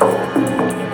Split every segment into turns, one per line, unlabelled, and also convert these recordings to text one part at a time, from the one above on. Thank you.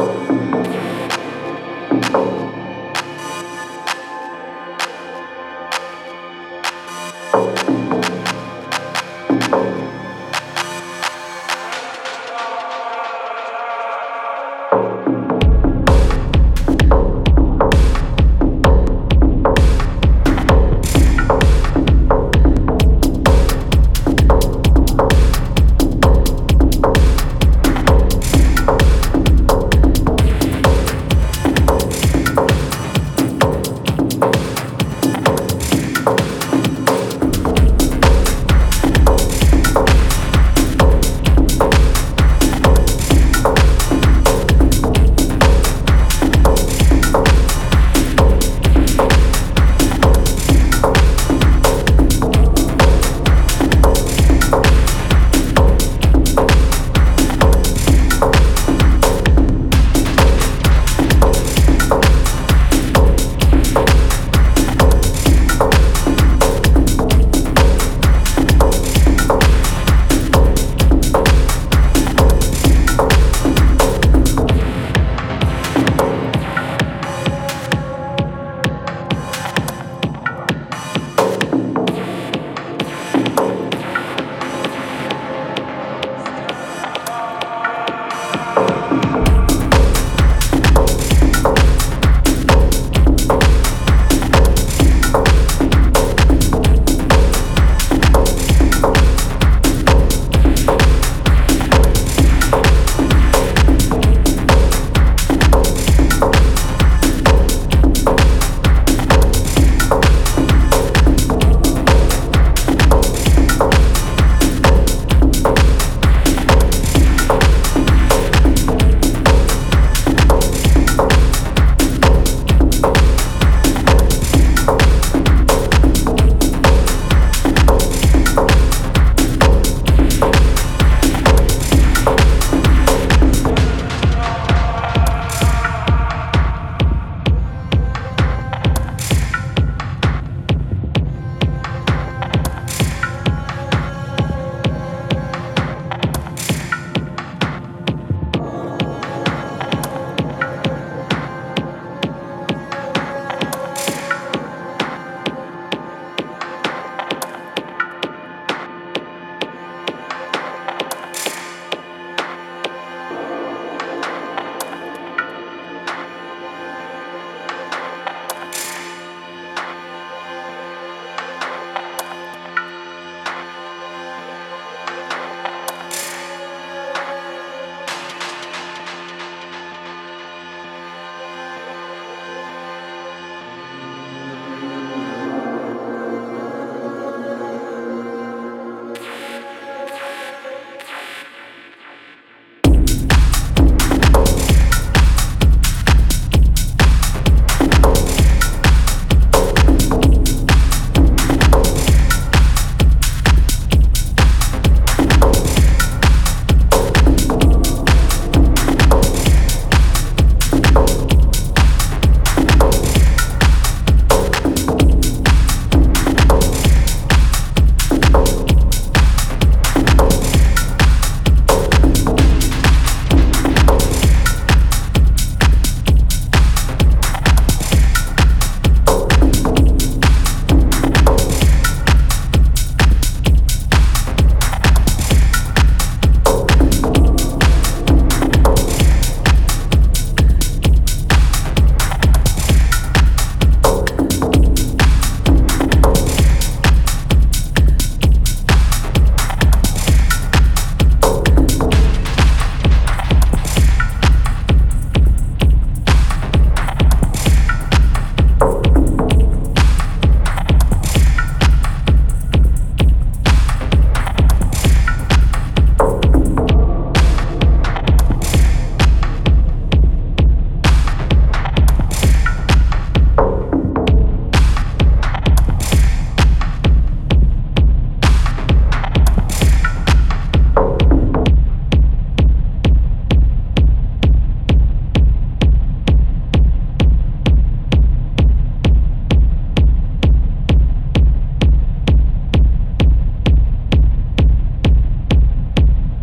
Gracias.